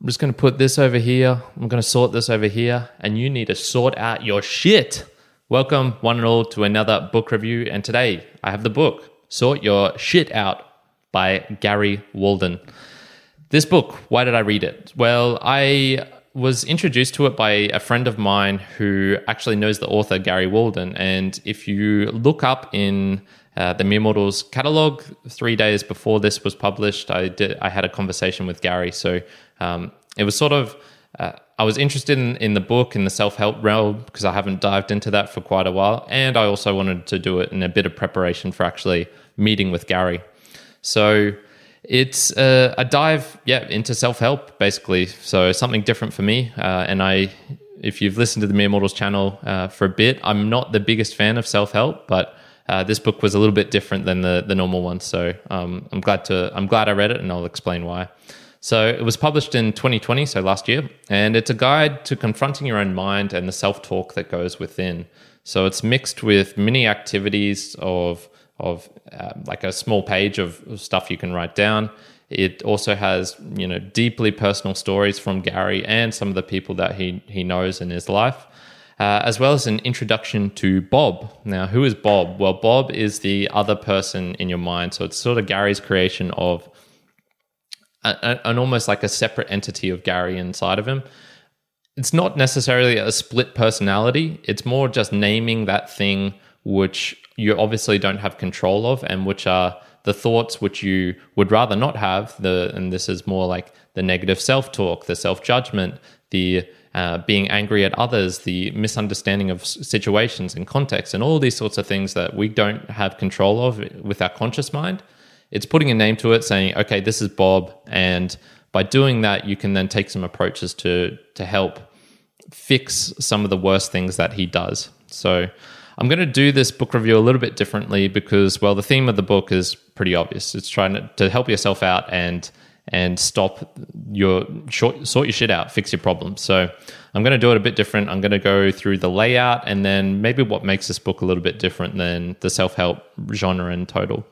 I'm just going to put this over here. I'm going to sort this over here. And you need to sort out your shit. Welcome, one and all, to another book review. And today I have the book, Sort Your Shit Out by Gary Waldon. This book, why did I read it? Well, I was introduced to it by a friend of mine who actually knows the author, Gary Waldon. And if you look up in uh, the Mere Mortals catalog. Three days before this was published, I did I had a conversation with Gary. So um, it was sort of uh, I was interested in, in the book in the self help realm because I haven't dived into that for quite a while, and I also wanted to do it in a bit of preparation for actually meeting with Gary. So it's a, a dive, yeah, into self help basically. So something different for me, uh, and I. If you've listened to the Mere Mortals channel uh, for a bit, I'm not the biggest fan of self help, but uh, this book was a little bit different than the the normal one. So um, I'm glad to I'm glad I read it, and I'll explain why. So it was published in 2020, so last year, and it's a guide to confronting your own mind and the self talk that goes within. So it's mixed with mini activities of of uh, like a small page of stuff you can write down. It also has you know deeply personal stories from Gary and some of the people that he he knows in his life uh, as well as an introduction to Bob. Now, who is Bob? Well, Bob is the other person in your mind. So it's sort of Gary's creation of an almost like a separate entity of Gary inside of him. It's not necessarily a split personality, it's more just naming that thing which you obviously don't have control of and which are the thoughts which you would rather not have the and this is more like the negative self-talk the self-judgment the uh, being angry at others, the misunderstanding of situations and context, and all these sorts of things that we don't have control of with our conscious mind. It's putting a name to it, saying, okay, this is Bob. And by doing that, you can then take some approaches to, to help fix some of the worst things that he does. So I'm going to do this book review a little bit differently because, well, the theme of the book is pretty obvious. It's trying to, to help yourself out and and stop your short, sort your shit out, fix your problems. So I'm going to do it a bit different. I'm going to go through the layout and then maybe what makes this book a little bit different than the self help genre in total.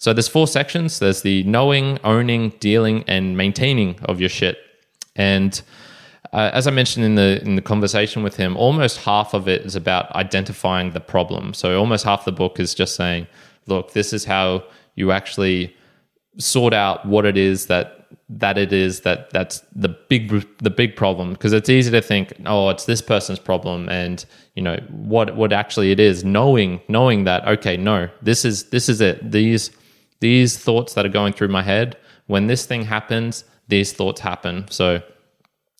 So there's four sections. There's the knowing, owning, dealing, and maintaining of your shit. And uh, as I mentioned in the in the conversation with him, almost half of it is about identifying the problem. So almost half the book is just saying, look, this is how you actually sort out what it is that that it is that that's the big the big problem because it's easy to think oh it's this person's problem and you know what what actually it is knowing knowing that okay no this is this is it these these thoughts that are going through my head when this thing happens these thoughts happen so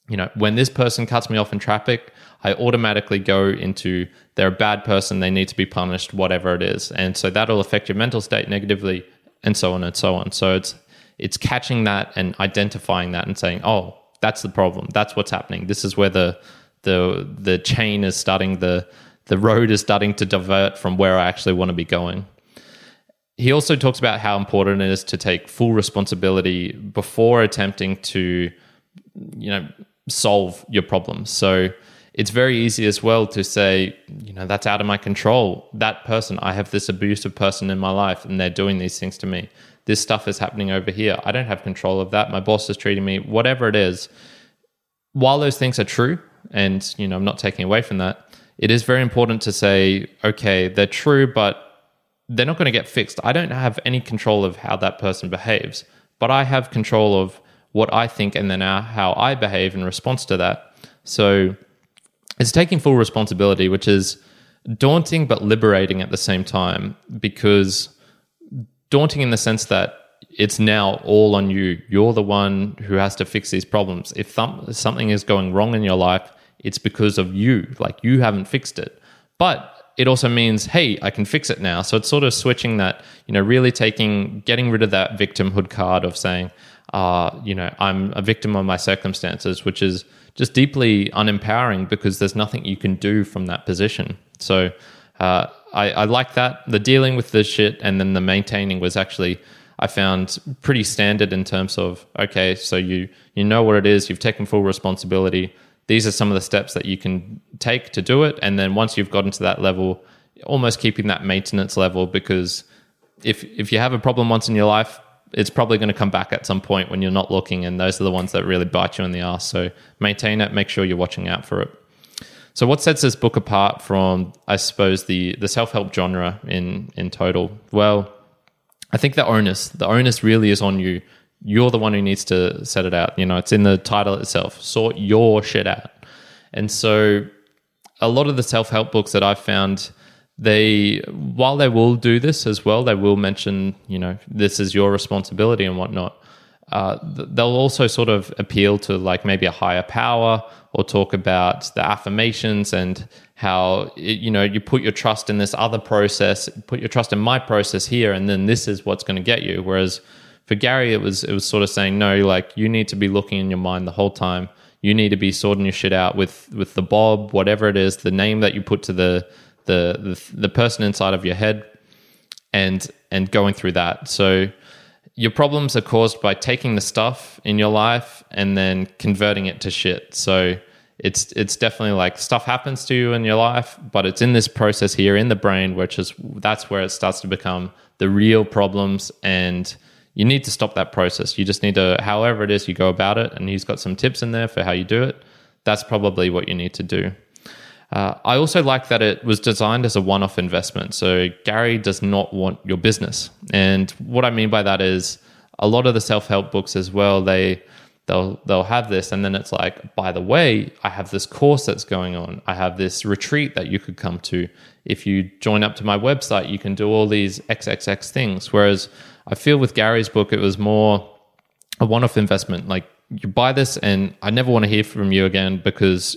you know when this person cuts me off in traffic i automatically go into they're a bad person they need to be punished whatever it is and so that'll affect your mental state negatively and so on and so on. So it's it's catching that and identifying that and saying, "Oh, that's the problem. That's what's happening. This is where the the the chain is starting the the road is starting to divert from where I actually want to be going." He also talks about how important it is to take full responsibility before attempting to you know solve your problems. So it's very easy as well to say, you know, that's out of my control. That person, I have this abusive person in my life and they're doing these things to me. This stuff is happening over here. I don't have control of that. My boss is treating me, whatever it is. While those things are true, and, you know, I'm not taking away from that, it is very important to say, okay, they're true, but they're not going to get fixed. I don't have any control of how that person behaves, but I have control of what I think and then how I behave in response to that. So, it's taking full responsibility, which is daunting but liberating at the same time because daunting in the sense that it's now all on you. You're the one who has to fix these problems. If th- something is going wrong in your life, it's because of you. Like you haven't fixed it. But it also means, hey, I can fix it now. So it's sort of switching that, you know, really taking, getting rid of that victimhood card of saying, uh, you know, I'm a victim of my circumstances, which is just deeply unempowering because there's nothing you can do from that position. So uh, I, I like that. The dealing with the shit and then the maintaining was actually I found pretty standard in terms of okay, so you you know what it is, you've taken full responsibility. These are some of the steps that you can take to do it, and then once you've gotten to that level, almost keeping that maintenance level because if if you have a problem once in your life, it's probably going to come back at some point when you're not looking, and those are the ones that really bite you in the ass. So maintain it. Make sure you're watching out for it. So what sets this book apart from, I suppose, the the self help genre in in total? Well, I think the onus the onus really is on you. You're the one who needs to set it out. You know, it's in the title itself. Sort your shit out. And so, a lot of the self help books that I've found they while they will do this as well, they will mention, you know, this is your responsibility and whatnot. Uh, they'll also sort of appeal to like maybe a higher power or talk about the affirmations and how it, you know you put your trust in this other process, put your trust in my process here, and then this is what's going to get you. Whereas for Gary, it was it was sort of saying no, like you need to be looking in your mind the whole time. You need to be sorting your shit out with with the Bob, whatever it is, the name that you put to the the, the the person inside of your head and and going through that so your problems are caused by taking the stuff in your life and then converting it to shit so it's it's definitely like stuff happens to you in your life but it's in this process here in the brain which is that's where it starts to become the real problems and you need to stop that process. You just need to however it is you go about it and he's got some tips in there for how you do it. That's probably what you need to do. Uh, I also like that it was designed as a one off investment. So Gary does not want your business. And what I mean by that is a lot of the self help books as well, they they'll they'll have this and then it's like by the way i have this course that's going on. I have this retreat that you could come to. If you join up to my website you can do all these xxx things. Whereas i feel with gary's book it was more a one-off investment like you buy this and i never want to hear from you again because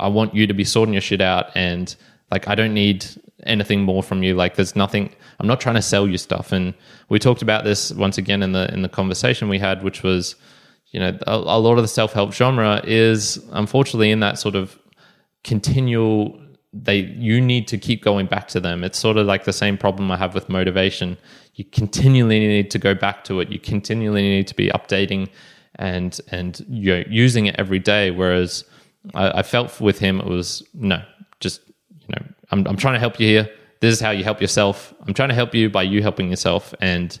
I want you to be sorting your shit out and like I don't need anything more from you. Like there's nothing I'm not trying to sell you stuff. And we talked about this once again in the in the conversation we had, which was, you know, a, a lot of the self-help genre is unfortunately in that sort of continual they you need to keep going back to them. It's sort of like the same problem I have with motivation. You continually need to go back to it. You continually need to be updating and and you know, using it every day. Whereas I, I, felt with him it was no, just you know, I'm I'm trying to help you here. This is how you help yourself. I'm trying to help you by you helping yourself, and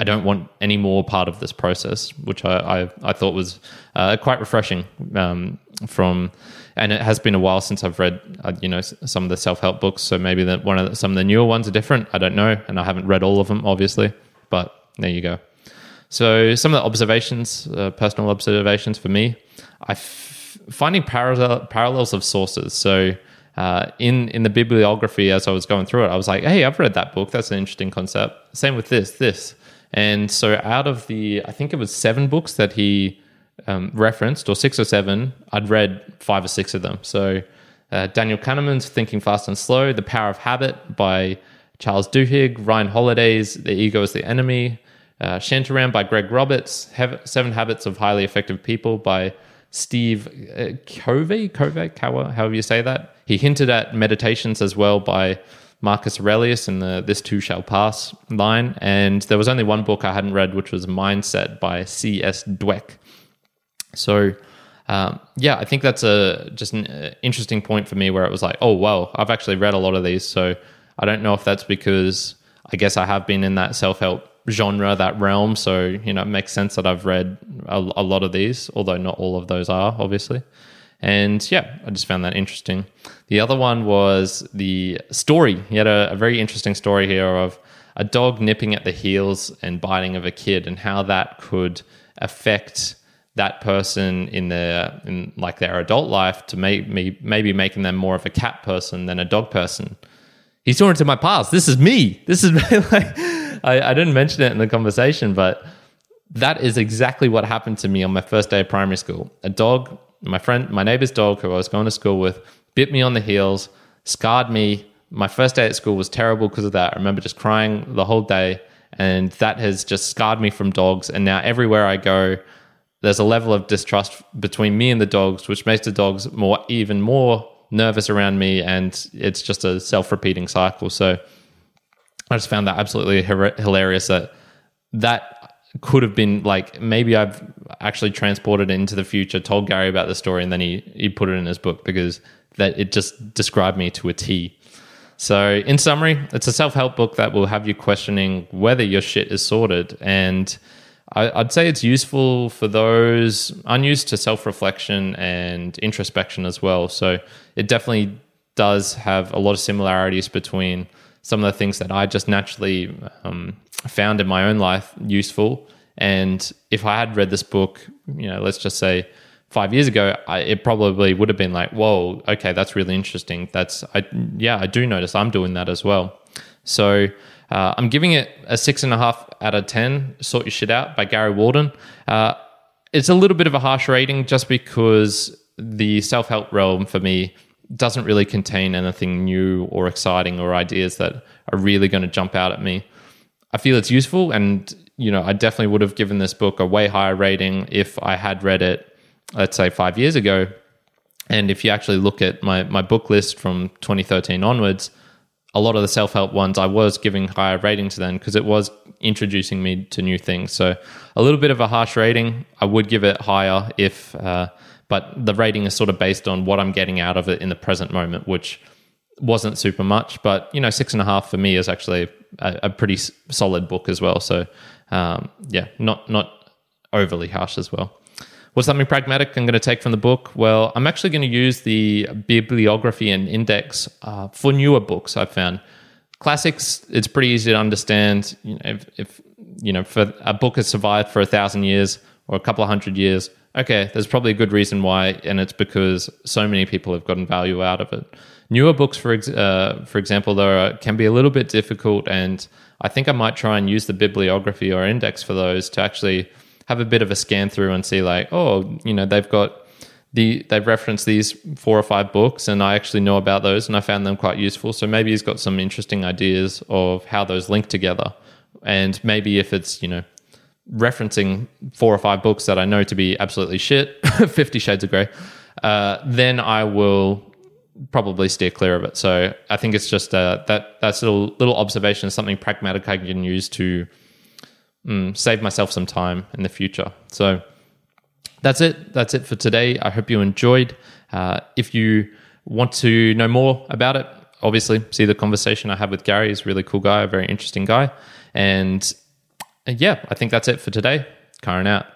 I don't want any more part of this process, which I I, I thought was uh, quite refreshing um, from. And it has been a while since I've read, uh, you know, some of the self help books. So maybe that one of the, some of the newer ones are different. I don't know, and I haven't read all of them, obviously. But there you go. So some of the observations, uh, personal observations for me, I finding parallel, parallels of sources. So uh, in in the bibliography, as I was going through it, I was like, "Hey, I've read that book. That's an interesting concept." Same with this, this, and so out of the, I think it was seven books that he um, referenced, or six or seven, I'd read five or six of them. So uh, Daniel Kahneman's Thinking Fast and Slow, The Power of Habit by Charles Duhigg, Ryan Holiday's The Ego is the Enemy, uh, Shantaram by Greg Roberts, Seven Habits of Highly Effective People by Steve uh, Covey, Covey, however you say that. He hinted at meditations as well by Marcus Aurelius in the This Too Shall Pass line. And there was only one book I hadn't read, which was Mindset by C.S. Dweck. So, um, yeah, I think that's a just an uh, interesting point for me where it was like, oh, well, I've actually read a lot of these. So I don't know if that's because I guess I have been in that self help genre, that realm. So, you know, it makes sense that I've read a, a, lot of these, although not all of those are, obviously. And yeah, I just found that interesting. The other one was the story. He had a, a very interesting story here of a dog nipping at the heels and biting of a kid and how that could affect that person in their in like their adult life to make me maybe making them more of a cat person than a dog person. He's talking to my past. This is me. This is like I, I didn't mention it in the conversation, but that is exactly what happened to me on my first day of primary school. A dog, my friend, my neighbor's dog, who I was going to school with, bit me on the heels, scarred me. My first day at school was terrible because of that. I remember just crying the whole day, and that has just scarred me from dogs. And now everywhere I go, there's a level of distrust between me and the dogs, which makes the dogs more, even more nervous around me, and it's just a self-repeating cycle. So I just found that absolutely hilarious that that could have been like maybe I've actually transported it into the future, told Gary about the story, and then he he put it in his book because that it just described me to a T. So, in summary, it's a self help book that will have you questioning whether your shit is sorted. And I, would say it's useful for those unused to self reflection and introspection as well. So it definitely does have a lot of similarities between some of the things that I just naturally um, found in my own life useful. And if I had read this book, you know, let's just say five years ago, I, it probably would have been like, whoa, okay, that's really interesting. That's, I, yeah, I do notice I'm doing that as well. So uh, I'm giving it a six and a half out of 10, Sort Your Shit Out by Gary Waldon. Uh, it's a little bit of a harsh rating just because the self help realm for me doesn't really contain anything new or exciting or ideas that are really going to jump out at me. I feel it's useful and you know, I definitely would have given this book a way higher rating if I had read it, let's say, five years ago. And if you actually look at my, my book list from 2013 onwards, a lot of the self help ones I was giving higher ratings then because it was introducing me to new things. So a little bit of a harsh rating. I would give it higher if, uh, but the rating is sort of based on what I'm getting out of it in the present moment, which wasn't super much. But you know, six and a half for me is actually a, a pretty solid book as well. So um, yeah, not not overly harsh as well. What's something pragmatic I'm going to take from the book? Well, I'm actually going to use the bibliography and index uh, for newer books. I've found classics. It's pretty easy to understand. You know, if, if you know, for a book has survived for a thousand years or a couple of hundred years, okay, there's probably a good reason why, and it's because so many people have gotten value out of it. Newer books, for ex- uh, for example, though, can be a little bit difficult, and I think I might try and use the bibliography or index for those to actually have a bit of a scan through and see, like, oh, you know, they've got the they've referenced these four or five books, and I actually know about those, and I found them quite useful. So maybe he's got some interesting ideas of how those link together, and maybe if it's you know referencing four or five books that I know to be absolutely shit, Fifty Shades of Grey, uh, then I will probably steer clear of it. So I think it's just uh, that that's a little, little observation, something pragmatic I can use to mm, save myself some time in the future. So that's it. That's it for today. I hope you enjoyed. Uh, if you want to know more about it, obviously see the conversation I had with Gary. He's a really cool guy, a very interesting guy. And uh, yeah, I think that's it for today. Karen out.